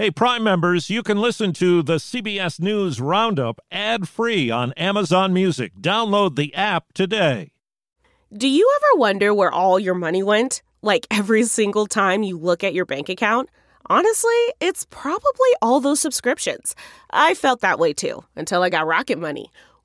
Hey, Prime members, you can listen to the CBS News Roundup ad free on Amazon Music. Download the app today. Do you ever wonder where all your money went? Like every single time you look at your bank account? Honestly, it's probably all those subscriptions. I felt that way too until I got Rocket Money.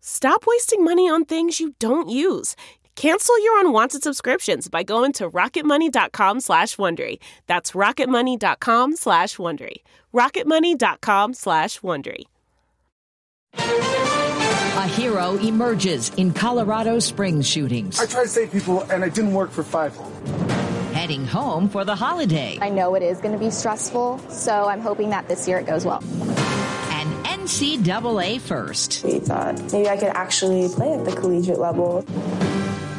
Stop wasting money on things you don't use. Cancel your unwanted subscriptions by going to rocketmoney.com slash Wondery. That's rocketmoney.com slash Wondery. rocketmoney.com slash Wondery. A hero emerges in Colorado Springs shootings. I tried to save people and it didn't work for five. Heading home for the holiday. I know it is going to be stressful, so I'm hoping that this year it goes well. NCAA first. We thought maybe I could actually play at the collegiate level.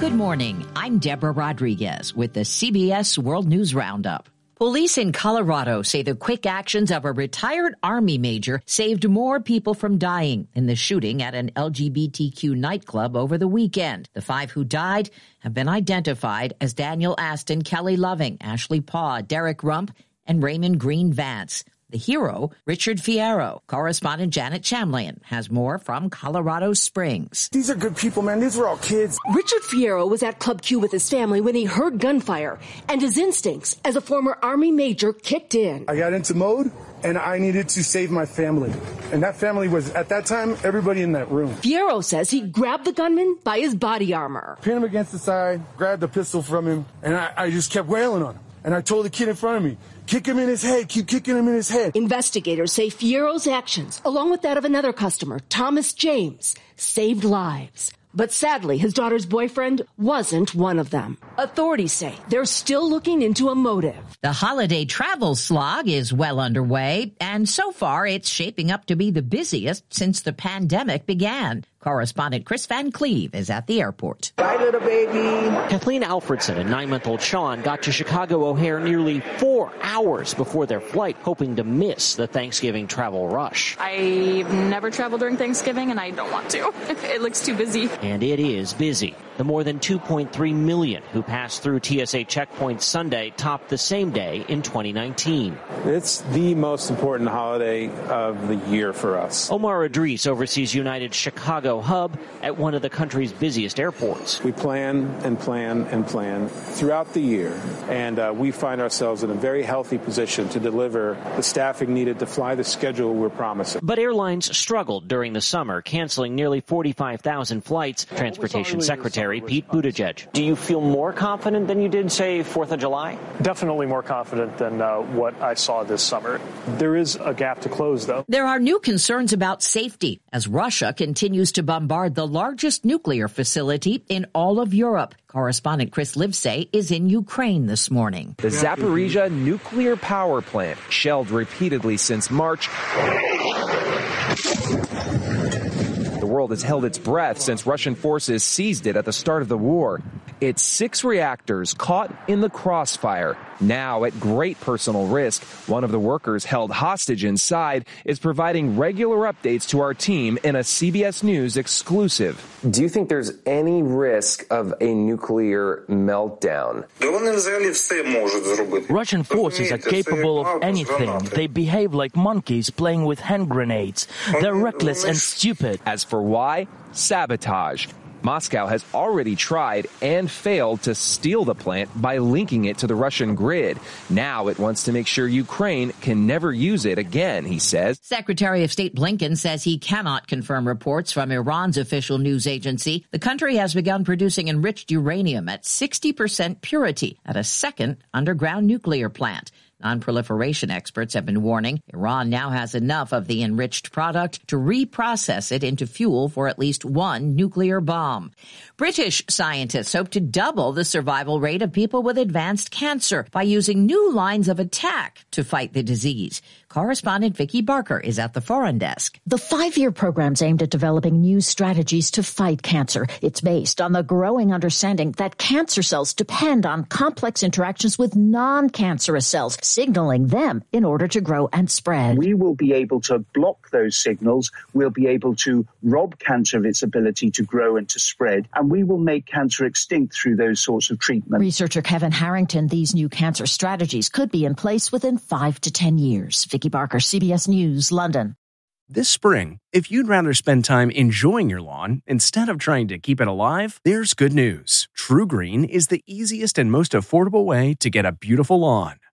Good morning. I'm Deborah Rodriguez with the CBS World News Roundup. Police in Colorado say the quick actions of a retired Army major saved more people from dying in the shooting at an LGBTQ nightclub over the weekend. The five who died have been identified as Daniel Aston, Kelly Loving, Ashley Paugh, Derek Rump, and Raymond Green Vance. The hero, Richard Fierro. Correspondent Janet Shamlian has more from Colorado Springs. These are good people, man. These were all kids. Richard Fierro was at Club Q with his family when he heard gunfire, and his instincts as a former Army major kicked in. I got into mode and I needed to save my family. And that family was, at that time, everybody in that room. Fierro says he grabbed the gunman by his body armor. Pinned him against the side, grabbed the pistol from him, and I, I just kept wailing on him. And I told the kid in front of me, kick him in his head, keep kicking him in his head. Investigators say Fierro's actions, along with that of another customer, Thomas James, saved lives. But sadly, his daughter's boyfriend wasn't one of them. Authorities say they're still looking into a motive. The holiday travel slog is well underway, and so far it's shaping up to be the busiest since the pandemic began. Correspondent Kris Van Cleave is at the airport. Bye, little baby. Kathleen Alfredson and nine month old Sean got to Chicago O'Hare nearly four hours before their flight, hoping to miss the Thanksgiving travel rush. I've never traveled during Thanksgiving and I don't want to. it looks too busy. And it is busy. The more than 2.3 million who passed through TSA checkpoints Sunday topped the same day in 2019. It's the most important holiday of the year for us. Omar Idris oversees United Chicago Hub at one of the country's busiest airports. We plan and plan and plan throughout the year, and uh, we find ourselves in a very healthy position to deliver the staffing needed to fly the schedule we're promising. But airlines struggled during the summer, canceling nearly 45,000 flights. Transportation Secretary Pete Buttigieg. Do you feel more confident than you did, say, 4th of July? Definitely more confident than uh, what I saw this summer. There is a gap to close, though. There are new concerns about safety as Russia continues to bombard the largest nuclear facility in all of Europe. Correspondent Chris Livesay is in Ukraine this morning. The Zaporizhia nuclear power plant shelled repeatedly since March. The world has held its breath since Russian forces seized it at the start of the war. Its six reactors caught in the crossfire. Now, at great personal risk, one of the workers held hostage inside is providing regular updates to our team in a CBS News exclusive. Do you think there's any risk of a nuclear meltdown? Russian forces are capable of anything. They behave like monkeys playing with hand grenades. They're reckless and stupid. As for why, sabotage. Moscow has already tried and failed to steal the plant by linking it to the Russian grid. Now it wants to make sure Ukraine can never use it again, he says. Secretary of State Blinken says he cannot confirm reports from Iran's official news agency. The country has begun producing enriched uranium at 60% purity at a second underground nuclear plant. Non-proliferation experts have been warning Iran now has enough of the enriched product to reprocess it into fuel for at least one nuclear bomb. British scientists hope to double the survival rate of people with advanced cancer by using new lines of attack to fight the disease. Correspondent Vicki Barker is at the foreign desk. The five-year program's aimed at developing new strategies to fight cancer. It's based on the growing understanding that cancer cells depend on complex interactions with non-cancerous cells, signaling them in order to grow and spread. We will be able to block those signals. We'll be able to rob cancer of its ability to grow and to spread, and we will make cancer extinct through those sorts of treatments. Researcher Kevin Harrington, these new cancer strategies could be in place within five to ten years. Vicki Barker, CBS News, London. This spring, if you'd rather spend time enjoying your lawn instead of trying to keep it alive, there's good news. TruGreen is the easiest and most affordable way to get a beautiful lawn.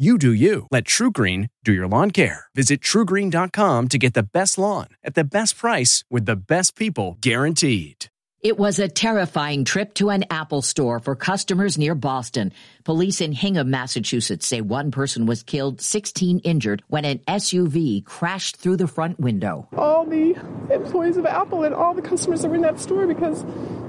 You do you. Let TruGreen do your lawn care. Visit trugreen.com to get the best lawn at the best price with the best people guaranteed. It was a terrifying trip to an Apple store for customers near Boston. Police in Hingham, Massachusetts say one person was killed, 16 injured when an SUV crashed through the front window. All the employees of Apple and all the customers that were in that store because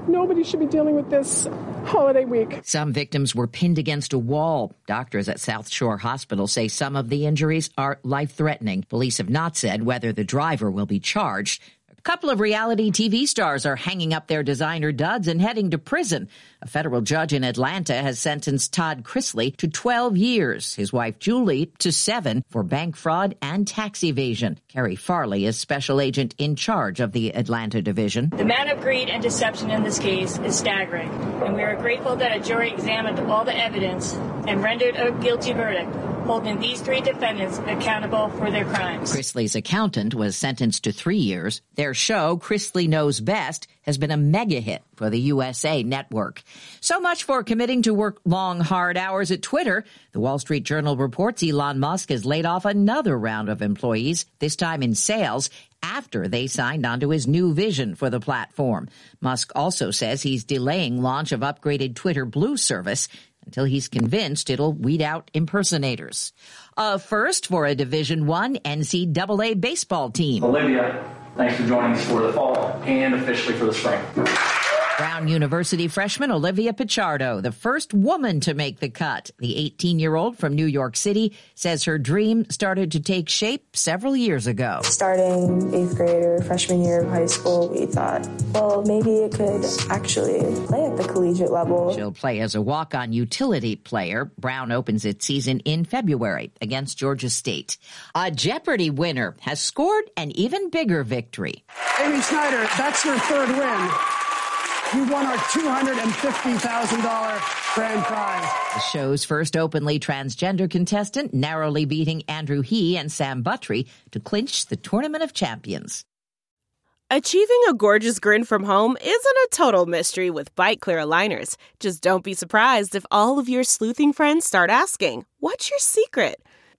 nobody should be dealing with this holiday week. Some victims were pinned against a wall. Doctors at South Shore Hospital say some of the injuries are life threatening. Police have not said whether the driver will be charged. Couple of reality TV stars are hanging up their designer duds and heading to prison. A federal judge in Atlanta has sentenced Todd Chrisley to 12 years, his wife Julie to seven for bank fraud and tax evasion. Keri Farley is special agent in charge of the Atlanta division. The amount of greed and deception in this case is staggering, and we are grateful that a jury examined all the evidence and rendered a guilty verdict holding these three defendants accountable for their crimes. Chrisley's accountant was sentenced to three years. Their show, Chrisley Knows Best, has been a mega hit for the USA network. So much for committing to work long, hard hours at Twitter. The Wall Street Journal reports Elon Musk has laid off another round of employees, this time in sales, after they signed onto his new vision for the platform. Musk also says he's delaying launch of upgraded Twitter Blue service until he's convinced it'll weed out impersonators. A first for a Division One NCAA baseball team. Olivia, thanks for joining us for the fall and officially for the spring. Brown University freshman Olivia Pichardo, the first woman to make the cut. The 18 year old from New York City says her dream started to take shape several years ago. Starting eighth grade or freshman year of high school, we thought, well, maybe it could actually play at the collegiate level. She'll play as a walk on utility player. Brown opens its season in February against Georgia State. A Jeopardy winner has scored an even bigger victory. Amy Schneider, that's her third win. You won our $250,000 grand prize. The show's first openly transgender contestant, narrowly beating Andrew He and Sam Buttrey to clinch the Tournament of Champions. Achieving a gorgeous grin from home isn't a total mystery with Byte Clear aligners. Just don't be surprised if all of your sleuthing friends start asking, What's your secret?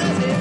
Hallelujah.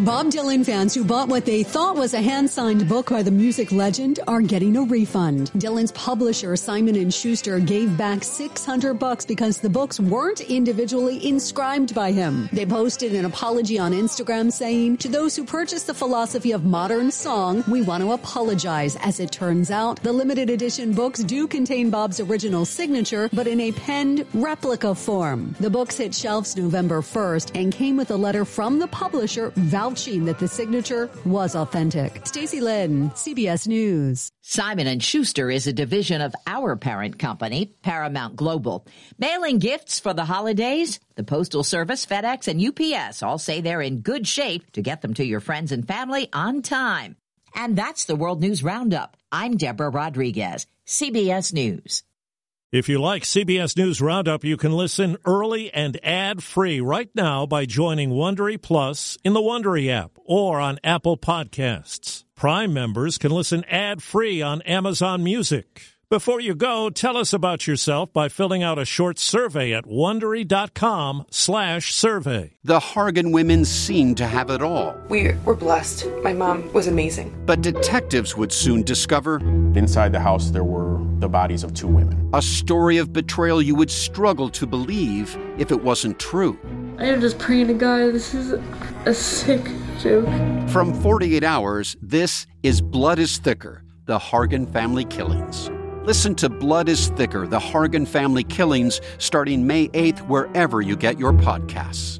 Bob Dylan fans who bought what they thought was a hand-signed book by the music legend are getting a refund. Dylan's publisher Simon & Schuster gave back 600 bucks because the books weren't individually inscribed by him. They posted an apology on Instagram saying, "To those who purchased the philosophy of modern song, we want to apologize. As it turns out, the limited edition books do contain Bob's original signature, but in a penned replica form. The books hit shelves November 1st and came with a letter from the publisher vouching vouching that the signature was authentic. Stacy Lynn, CBS News. Simon and Schuster is a division of our parent company, Paramount Global. Mailing gifts for the holidays? The Postal Service, FedEx, and UPS all say they're in good shape to get them to your friends and family on time. And that's the World News Roundup. I'm Deborah Rodriguez, CBS News. If you like CBS News Roundup, you can listen early and ad-free right now by joining Wondery Plus in the Wondery app or on Apple Podcasts. Prime members can listen ad-free on Amazon Music. Before you go, tell us about yourself by filling out a short survey at wondery.com/survey. The Hargan women seem to have it all. We were blessed. My mom was amazing. But detectives would soon discover inside the house there were the bodies of two women. A story of betrayal you would struggle to believe if it wasn't true. I am just praying to God this is a sick joke. From 48 Hours, this is Blood is Thicker: The Hargan Family Killings. Listen to Blood is Thicker The Hargan Family Killings starting May 8th, wherever you get your podcasts.